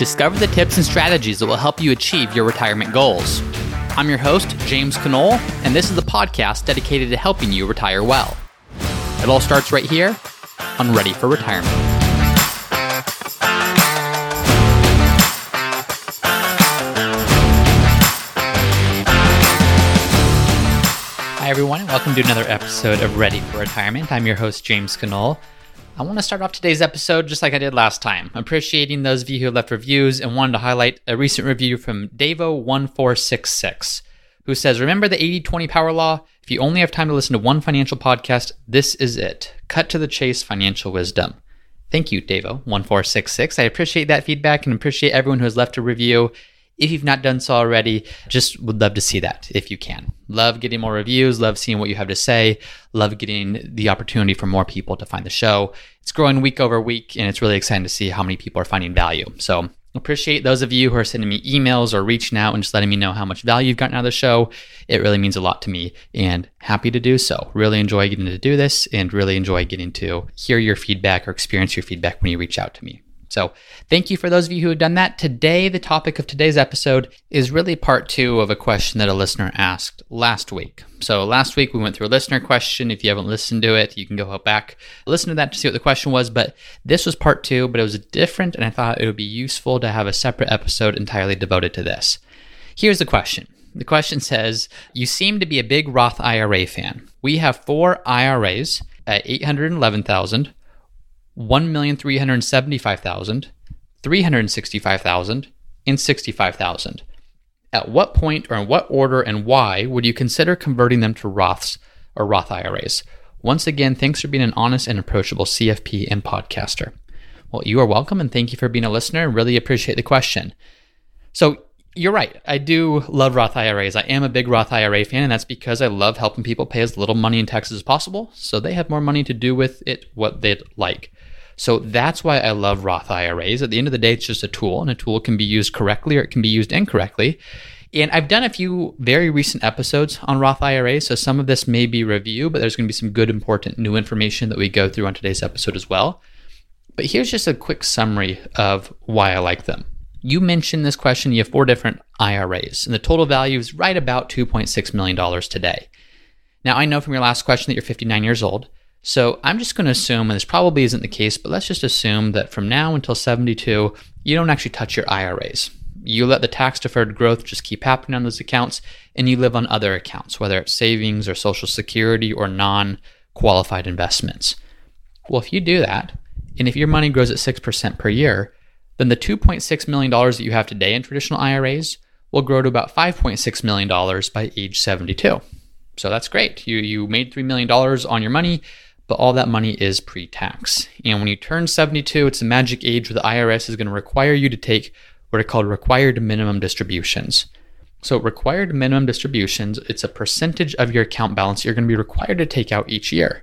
Discover the tips and strategies that will help you achieve your retirement goals. I'm your host, James Conole, and this is the podcast dedicated to helping you retire well. It all starts right here on Ready for Retirement. Hi, everyone, and welcome to another episode of Ready for Retirement. I'm your host, James Conole. I want to start off today's episode just like I did last time, appreciating those of you who left reviews and wanted to highlight a recent review from Davo1466, who says, Remember the 80 20 power law? If you only have time to listen to one financial podcast, this is it. Cut to the chase financial wisdom. Thank you, Davo1466. I appreciate that feedback and appreciate everyone who has left a review. If you've not done so already, just would love to see that if you can. Love getting more reviews, love seeing what you have to say, love getting the opportunity for more people to find the show. It's growing week over week, and it's really exciting to see how many people are finding value. So, appreciate those of you who are sending me emails or reaching out and just letting me know how much value you've gotten out of the show. It really means a lot to me and happy to do so. Really enjoy getting to do this and really enjoy getting to hear your feedback or experience your feedback when you reach out to me. So, thank you for those of you who have done that. Today, the topic of today's episode is really part two of a question that a listener asked last week. So, last week we went through a listener question. If you haven't listened to it, you can go back, listen to that to see what the question was. But this was part two, but it was different, and I thought it would be useful to have a separate episode entirely devoted to this. Here's the question. The question says, You seem to be a big Roth IRA fan. We have four IRAs at 811,000, 1,375,000, 365,000, and 65,000. At what point or in what order and why would you consider converting them to Roths or Roth IRAs? Once again, thanks for being an honest and approachable CFP and podcaster. Well, you are welcome and thank you for being a listener and really appreciate the question. So, you're right. I do love Roth IRAs. I am a big Roth IRA fan, and that's because I love helping people pay as little money in taxes as possible so they have more money to do with it what they'd like. So that's why I love Roth IRAs. At the end of the day, it's just a tool, and a tool can be used correctly or it can be used incorrectly. And I've done a few very recent episodes on Roth IRAs, so some of this may be review, but there's going to be some good, important new information that we go through on today's episode as well. But here's just a quick summary of why I like them. You mentioned this question, you have four different IRAs, and the total value is right about $2.6 million today. Now, I know from your last question that you're 59 years old. So I'm just going to assume, and this probably isn't the case, but let's just assume that from now until 72, you don't actually touch your IRAs. You let the tax deferred growth just keep happening on those accounts, and you live on other accounts, whether it's savings or Social Security or non qualified investments. Well, if you do that, and if your money grows at 6% per year, then the $2.6 million that you have today in traditional IRAs will grow to about $5.6 million by age 72. So that's great. You, you made $3 million on your money but all that money is pre tax. And when you turn 72, it's a magic age where the IRS is going to require you to take what are called required minimum distributions. So, required minimum distributions, it's a percentage of your account balance you're going to be required to take out each year.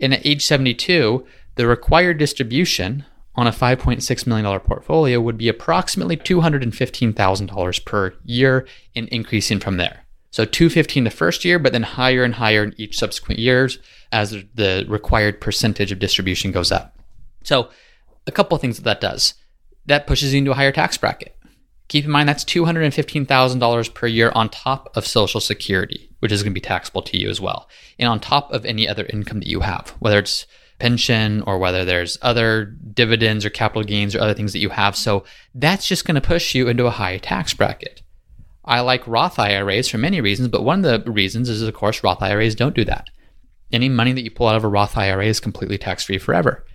And at age 72, the required distribution on a $5.6 million portfolio would be approximately $215,000 per year and increasing from there. So 215 the first year, but then higher and higher in each subsequent years as the required percentage of distribution goes up. So a couple of things that that does. That pushes you into a higher tax bracket. Keep in mind that's $215,000 per year on top of Social Security, which is going to be taxable to you as well, and on top of any other income that you have, whether it's pension or whether there's other dividends or capital gains or other things that you have. So that's just going to push you into a high tax bracket. I like Roth IRAs for many reasons, but one of the reasons is, of course, Roth IRAs don't do that. Any money that you pull out of a Roth IRA is completely tax free forever.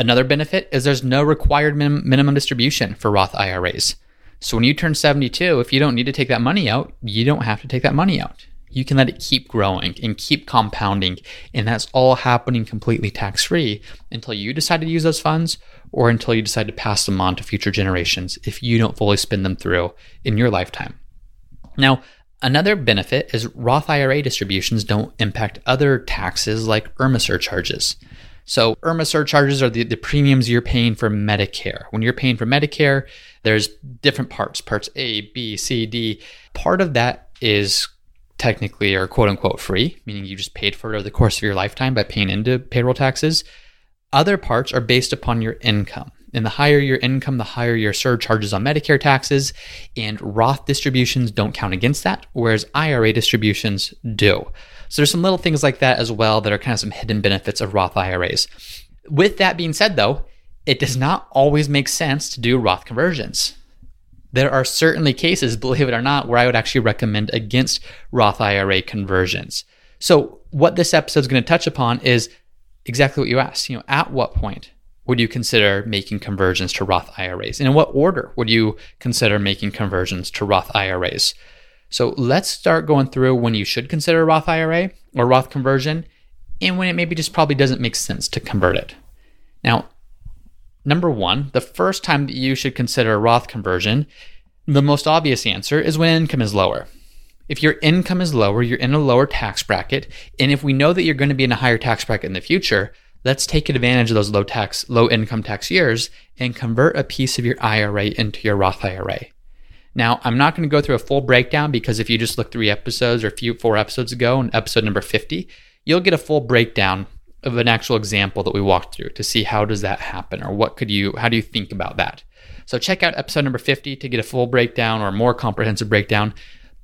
Another benefit is there's no required min- minimum distribution for Roth IRAs. So when you turn 72, if you don't need to take that money out, you don't have to take that money out. You can let it keep growing and keep compounding. And that's all happening completely tax free until you decide to use those funds or until you decide to pass them on to future generations if you don't fully spend them through in your lifetime. Now, another benefit is Roth IRA distributions don't impact other taxes like IRMAA surcharges. So, IRMAA surcharges are the, the premiums you're paying for Medicare. When you're paying for Medicare, there's different parts parts A, B, C, D. Part of that is technically or quote unquote free, meaning you just paid for it over the course of your lifetime by paying into payroll taxes. Other parts are based upon your income. And the higher your income, the higher your surcharges on Medicare taxes. And Roth distributions don't count against that, whereas IRA distributions do. So there's some little things like that as well that are kind of some hidden benefits of Roth IRAs. With that being said, though, it does not always make sense to do Roth conversions. There are certainly cases, believe it or not, where I would actually recommend against Roth IRA conversions. So, what this episode is going to touch upon is exactly what you asked. You know, at what point would you consider making conversions to Roth IRAs? And in what order would you consider making conversions to Roth IRAs? So let's start going through when you should consider Roth IRA or Roth conversion and when it maybe just probably doesn't make sense to convert it. Now, number one, the first time that you should consider a Roth conversion, the most obvious answer is when income is lower. If your income is lower, you're in a lower tax bracket, and if we know that you're going to be in a higher tax bracket in the future, let's take advantage of those low tax, low income tax years and convert a piece of your IRA into your Roth IRA. Now, I'm not going to go through a full breakdown because if you just look three episodes or a few four episodes ago in episode number 50, you'll get a full breakdown of an actual example that we walked through to see how does that happen or what could you how do you think about that. So check out episode number 50 to get a full breakdown or more comprehensive breakdown.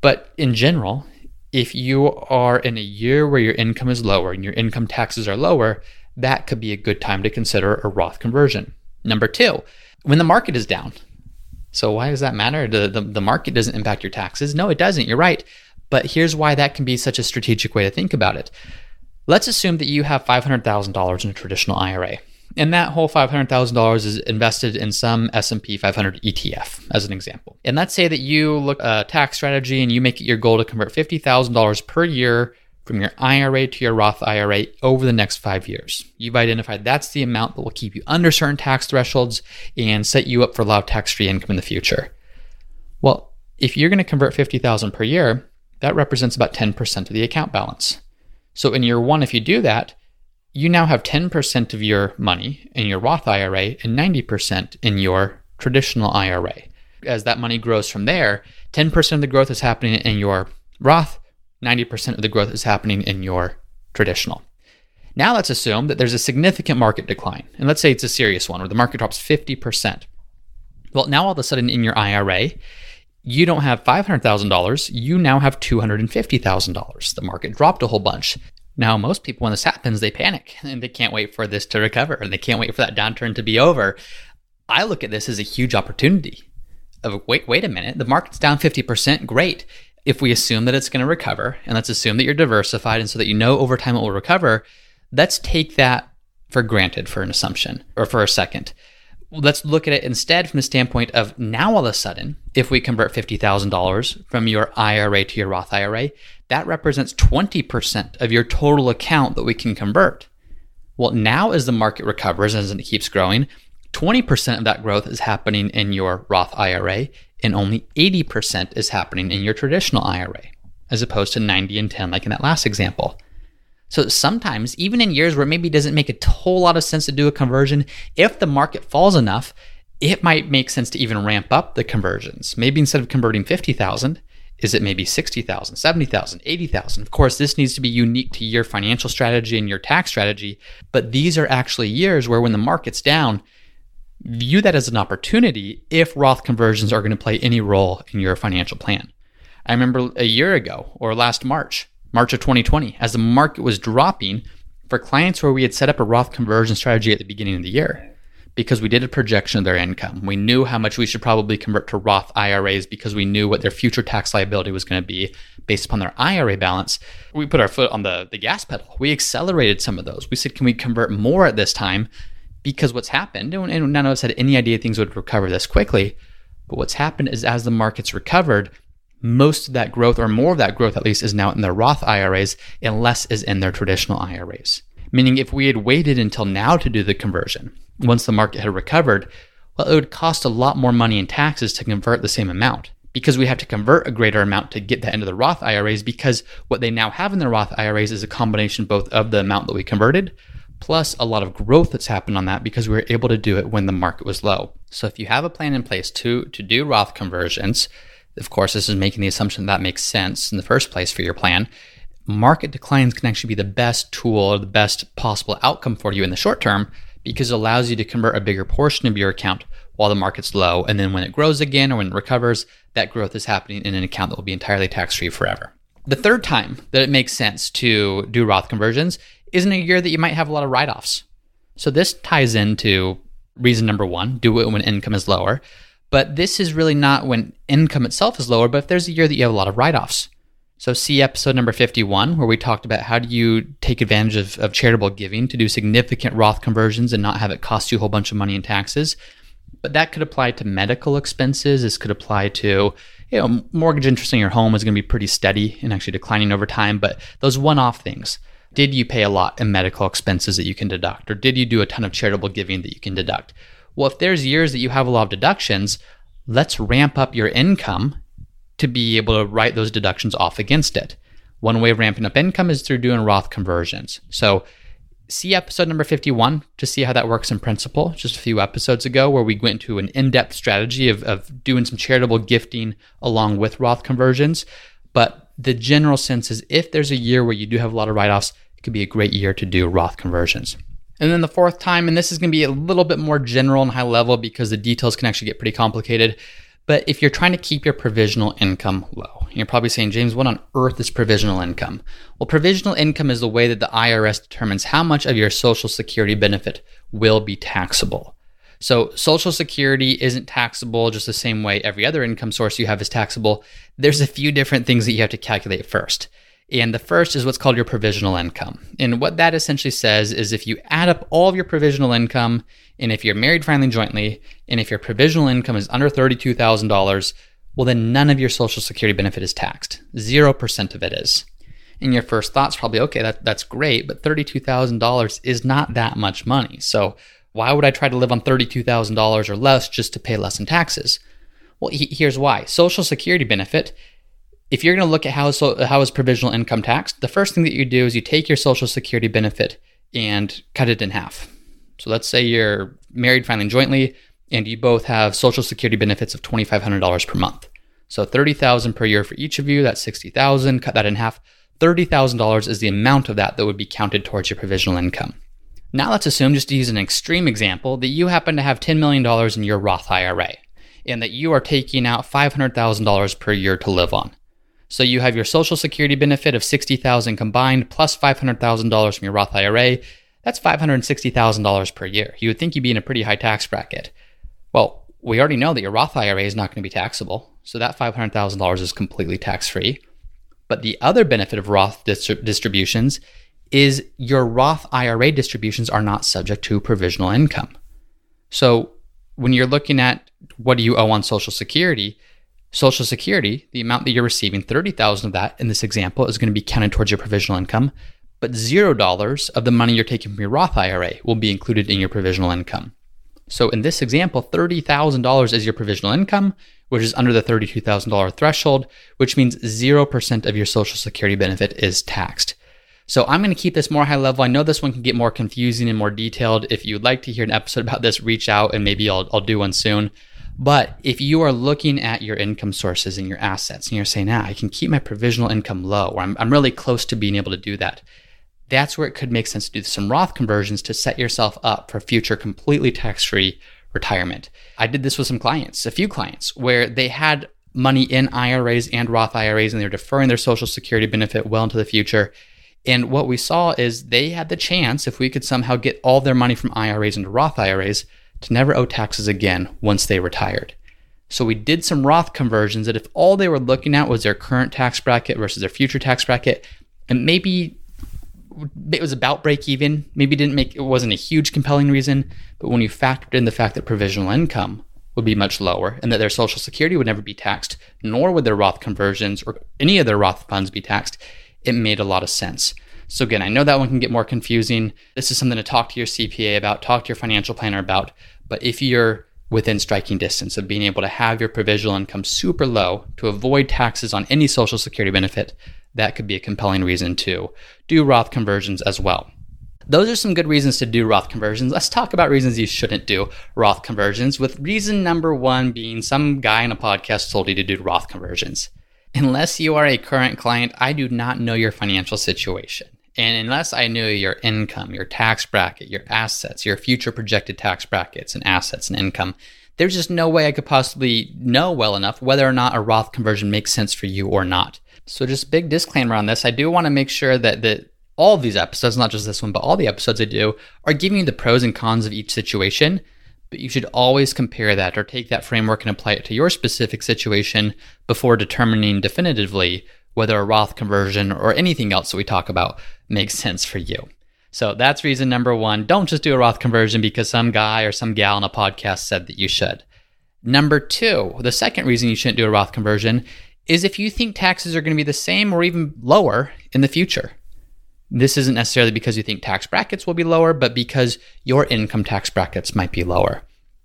But in general, if you are in a year where your income is lower and your income taxes are lower, that could be a good time to consider a Roth conversion. Number two, when the market is down. So why does that matter? The, the, the market doesn't impact your taxes. No, it doesn't. You're right. But here's why that can be such a strategic way to think about it. Let's assume that you have $500,000 in a traditional IRA. And that whole $500,000 is invested in some S&P 500 ETF as an example. And let's say that you look at a tax strategy and you make it your goal to convert $50,000 per year from your IRA to your Roth IRA over the next 5 years. You've identified that's the amount that will keep you under certain tax thresholds and set you up for a lot of tax-free income in the future. Well, if you're going to convert 50,000 per year, that represents about 10% of the account balance. So in year 1 if you do that, you now have 10% of your money in your Roth IRA and 90% in your traditional IRA. As that money grows from there, 10% of the growth is happening in your Roth, 90% of the growth is happening in your traditional. Now let's assume that there's a significant market decline. And let's say it's a serious one where the market drops 50%. Well, now all of a sudden in your IRA, you don't have $500,000, you now have $250,000. The market dropped a whole bunch. Now, most people, when this happens, they panic and they can't wait for this to recover and they can't wait for that downturn to be over. I look at this as a huge opportunity. Of wait, wait a minute, the market's down 50%, great. If we assume that it's going to recover, and let's assume that you're diversified and so that you know over time it will recover, let's take that for granted for an assumption or for a second let's look at it instead from the standpoint of now all of a sudden, if we convert $50,000 from your IRA to your Roth IRA, that represents 20% of your total account that we can convert. Well, now as the market recovers and as it keeps growing, 20% of that growth is happening in your Roth IRA and only 80% is happening in your traditional IRA, as opposed to 90 and 10 like in that last example. So sometimes, even in years where maybe it doesn't make a whole lot of sense to do a conversion, if the market falls enough, it might make sense to even ramp up the conversions. Maybe instead of converting 50,000, is it maybe 60,000, 70,000, 80,000? Of course, this needs to be unique to your financial strategy and your tax strategy, but these are actually years where when the market's down, view that as an opportunity if Roth conversions are going to play any role in your financial plan. I remember a year ago or last March, March of 2020, as the market was dropping for clients where we had set up a Roth conversion strategy at the beginning of the year because we did a projection of their income. We knew how much we should probably convert to Roth IRAs because we knew what their future tax liability was going to be based upon their IRA balance. We put our foot on the, the gas pedal. We accelerated some of those. We said, can we convert more at this time? Because what's happened, and none of us had any idea things would recover this quickly, but what's happened is as the markets recovered, most of that growth, or more of that growth at least, is now in their Roth IRAs and less is in their traditional IRAs. Meaning, if we had waited until now to do the conversion, once the market had recovered, well, it would cost a lot more money in taxes to convert the same amount because we have to convert a greater amount to get that into the Roth IRAs because what they now have in their Roth IRAs is a combination both of the amount that we converted plus a lot of growth that's happened on that because we were able to do it when the market was low. So if you have a plan in place to to do Roth conversions, of course, this is making the assumption that, that makes sense in the first place for your plan. Market declines can actually be the best tool or the best possible outcome for you in the short term because it allows you to convert a bigger portion of your account while the market's low. And then when it grows again or when it recovers, that growth is happening in an account that will be entirely tax free forever. The third time that it makes sense to do Roth conversions is in a year that you might have a lot of write offs. So this ties into reason number one do it when income is lower. But this is really not when income itself is lower, but if there's a year that you have a lot of write offs. So, see episode number 51, where we talked about how do you take advantage of, of charitable giving to do significant Roth conversions and not have it cost you a whole bunch of money in taxes. But that could apply to medical expenses. This could apply to, you know, mortgage interest in your home is going to be pretty steady and actually declining over time. But those one off things, did you pay a lot in medical expenses that you can deduct? Or did you do a ton of charitable giving that you can deduct? Well, if there's years that you have a lot of deductions, let's ramp up your income to be able to write those deductions off against it. One way of ramping up income is through doing Roth conversions. So, see episode number 51 to see how that works in principle, just a few episodes ago, where we went into an in depth strategy of, of doing some charitable gifting along with Roth conversions. But the general sense is if there's a year where you do have a lot of write offs, it could be a great year to do Roth conversions. And then the fourth time, and this is going to be a little bit more general and high level because the details can actually get pretty complicated. But if you're trying to keep your provisional income low, you're probably saying, James, what on earth is provisional income? Well, provisional income is the way that the IRS determines how much of your Social Security benefit will be taxable. So, Social Security isn't taxable just the same way every other income source you have is taxable. There's a few different things that you have to calculate first. And the first is what's called your provisional income. And what that essentially says is if you add up all of your provisional income, and if you're married filing jointly, and if your provisional income is under $32,000, well, then none of your Social Security benefit is taxed. 0% of it is. And your first thought's probably, okay, that, that's great, but $32,000 is not that much money. So why would I try to live on $32,000 or less just to pay less in taxes? Well, he, here's why. Social Security benefit if you're going to look at how, so, how is provisional income taxed, the first thing that you do is you take your Social Security benefit and cut it in half. So let's say you're married filing jointly and you both have Social Security benefits of $2,500 per month. So 30,000 per year for each of you, that's 60,000, cut that in half. $30,000 is the amount of that that would be counted towards your provisional income. Now let's assume, just to use an extreme example, that you happen to have $10 million in your Roth IRA and that you are taking out $500,000 per year to live on. So you have your Social Security benefit of 60,000 combined plus $500,000 from your Roth IRA. That's $560,000 per year. You would think you'd be in a pretty high tax bracket. Well, we already know that your Roth IRA is not going to be taxable. So that $500,000 is completely tax free. But the other benefit of Roth distributions is your Roth IRA distributions are not subject to provisional income. So when you're looking at what do you owe on Social Security, Social Security, the amount that you're receiving, 30,000 of that in this example is going to be counted towards your provisional income, but $0 of the money you're taking from your Roth IRA will be included in your provisional income. So in this example, $30,000 is your provisional income, which is under the $32,000 threshold, which means 0% of your Social Security benefit is taxed. So I'm going to keep this more high level. I know this one can get more confusing and more detailed. If you'd like to hear an episode about this, reach out and maybe I'll, I'll do one soon. But if you are looking at your income sources and your assets and you're saying, ah, I can keep my provisional income low, or I'm, I'm really close to being able to do that, that's where it could make sense to do some Roth conversions to set yourself up for future completely tax free retirement. I did this with some clients, a few clients, where they had money in IRAs and Roth IRAs and they're deferring their Social Security benefit well into the future. And what we saw is they had the chance, if we could somehow get all their money from IRAs into Roth IRAs, to never owe taxes again once they retired. So we did some Roth conversions that if all they were looking at was their current tax bracket versus their future tax bracket, and maybe it was about break even, maybe didn't make it wasn't a huge compelling reason, but when you factored in the fact that provisional income would be much lower and that their social security would never be taxed, nor would their Roth conversions or any of their Roth funds be taxed, it made a lot of sense. So again, I know that one can get more confusing. This is something to talk to your CPA about, talk to your financial planner about. But if you're within striking distance of being able to have your provisional income super low to avoid taxes on any social security benefit, that could be a compelling reason to do Roth conversions as well. Those are some good reasons to do Roth conversions. Let's talk about reasons you shouldn't do Roth conversions, with reason number one being some guy in a podcast told you to do Roth conversions. Unless you are a current client, I do not know your financial situation. And unless I knew your income, your tax bracket, your assets, your future projected tax brackets and assets and income, there's just no way I could possibly know well enough whether or not a Roth conversion makes sense for you or not. So just big disclaimer on this. I do want to make sure that that all of these episodes, not just this one, but all the episodes I do, are giving you the pros and cons of each situation. But you should always compare that or take that framework and apply it to your specific situation before determining definitively whether a Roth conversion or anything else that we talk about makes sense for you. So that's reason number one. Don't just do a Roth conversion because some guy or some gal on a podcast said that you should. Number two, the second reason you shouldn't do a Roth conversion is if you think taxes are going to be the same or even lower in the future. This isn't necessarily because you think tax brackets will be lower, but because your income tax brackets might be lower.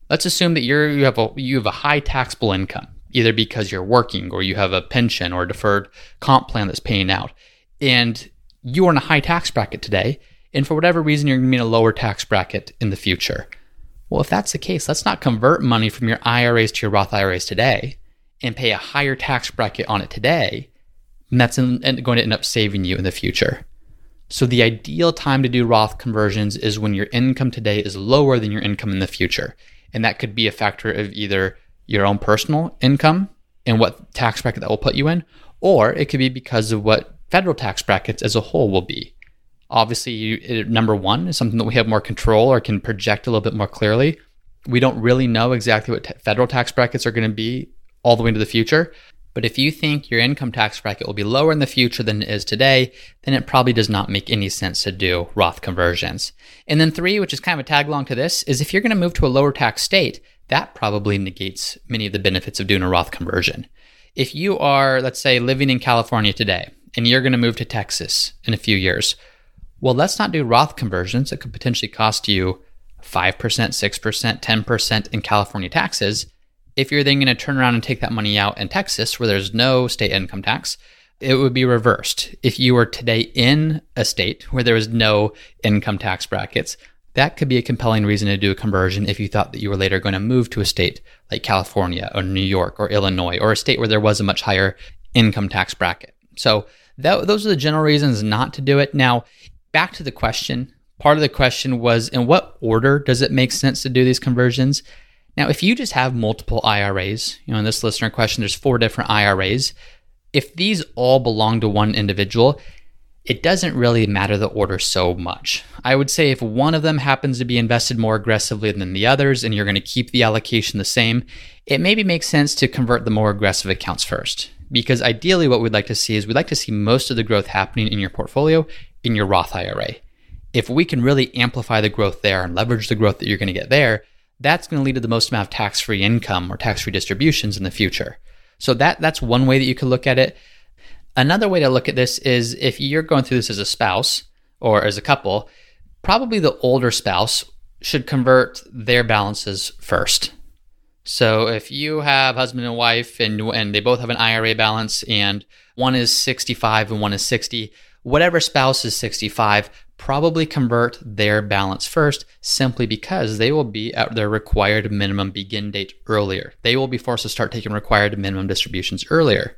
Let's assume that you're, you have a you have a high taxable income, either because you're working or you have a pension or a deferred comp plan that's paying out, and you are in a high tax bracket today, and for whatever reason you're going to be in a lower tax bracket in the future. Well, if that's the case, let's not convert money from your IRAs to your Roth IRAs today and pay a higher tax bracket on it today. And that's in, going to end up saving you in the future. So the ideal time to do Roth conversions is when your income today is lower than your income in the future. And that could be a factor of either your own personal income and what tax bracket that will put you in, or it could be because of what federal tax brackets as a whole will be. Obviously, you, number one is something that we have more control or can project a little bit more clearly. We don't really know exactly what t- federal tax brackets are going to be all the way into the future. But if you think your income tax bracket will be lower in the future than it is today, then it probably does not make any sense to do Roth conversions. And then three, which is kind of a tag along to this, is if you're going to move to a lower tax state, that probably negates many of the benefits of doing a Roth conversion. If you are, let's say, living in California today and you're going to move to Texas in a few years, well, let's not do Roth conversions. It could potentially cost you 5%, 6%, 10% in California taxes if you're then going to turn around and take that money out in Texas, where there's no state income tax, it would be reversed. If you were today in a state where there was no income tax brackets, that could be a compelling reason to do a conversion if you thought that you were later going to move to a state like California or New York or Illinois or a state where there was a much higher income tax bracket. So that, those are the general reasons not to do it. Now, back to the question. Part of the question was in what order does it make sense to do these conversions? Now, if you just have multiple IRAs, you know, in this listener question, there's four different IRAs. If these all belong to one individual, it doesn't really matter the order so much. I would say if one of them happens to be invested more aggressively than the others and you're going to keep the allocation the same, it maybe makes sense to convert the more aggressive accounts first. Because ideally, what we'd like to see is we'd like to see most of the growth happening in your portfolio in your Roth IRA. If we can really amplify the growth there and leverage the growth that you're going to get there, that's going to lead to the most amount of tax-free income or tax-free distributions in the future. So that that's one way that you could look at it. Another way to look at this is if you're going through this as a spouse or as a couple, probably the older spouse should convert their balances first. So if you have husband and wife and and they both have an IRA balance and one is 65 and one is 60, whatever spouse is 65, probably convert their balance first simply because they will be at their required minimum begin date earlier. They will be forced to start taking required minimum distributions earlier.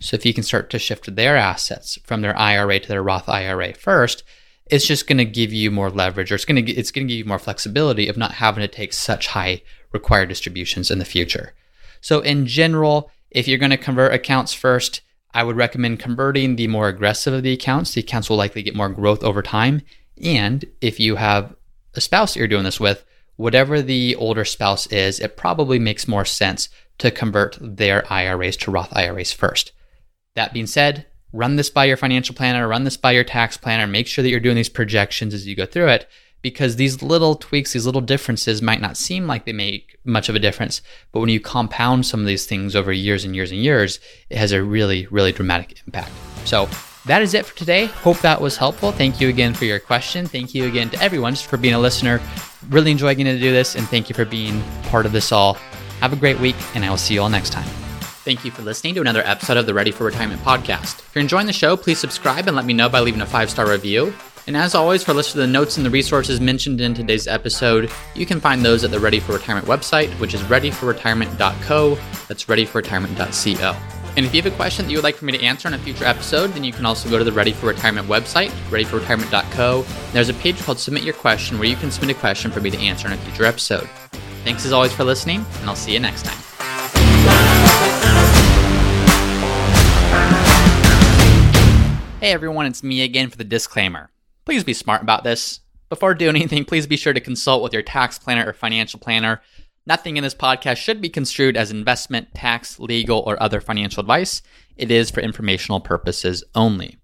So if you can start to shift their assets from their IRA to their Roth IRA first, it's just going to give you more leverage or it's going to it's going to give you more flexibility of not having to take such high required distributions in the future. So in general, if you're going to convert accounts first, I would recommend converting the more aggressive of the accounts. The accounts will likely get more growth over time. And if you have a spouse that you're doing this with, whatever the older spouse is, it probably makes more sense to convert their IRAs to Roth IRAs first. That being said, run this by your financial planner, run this by your tax planner, make sure that you're doing these projections as you go through it because these little tweaks, these little differences might not seem like they make much of a difference. But when you compound some of these things over years and years and years, it has a really, really dramatic impact. So that is it for today. Hope that was helpful. Thank you again for your question. Thank you again to everyone just for being a listener. Really enjoy getting to do this, and thank you for being part of this all. Have a great week, and I will see you all next time. Thank you for listening to another episode of the Ready for Retirement podcast. If you're enjoying the show, please subscribe and let me know by leaving a five star review. And as always, for a list of the notes and the resources mentioned in today's episode, you can find those at the Ready for Retirement website, which is readyforretirement.co. That's readyforretirement.co. And if you have a question that you would like for me to answer in a future episode, then you can also go to the Ready for Retirement website, readyforretirement.co. There's a page called Submit Your Question where you can submit a question for me to answer in a future episode. Thanks as always for listening, and I'll see you next time. Hey everyone, it's me again for the disclaimer. Please be smart about this. Before doing anything, please be sure to consult with your tax planner or financial planner. Nothing in this podcast should be construed as investment, tax, legal, or other financial advice. It is for informational purposes only.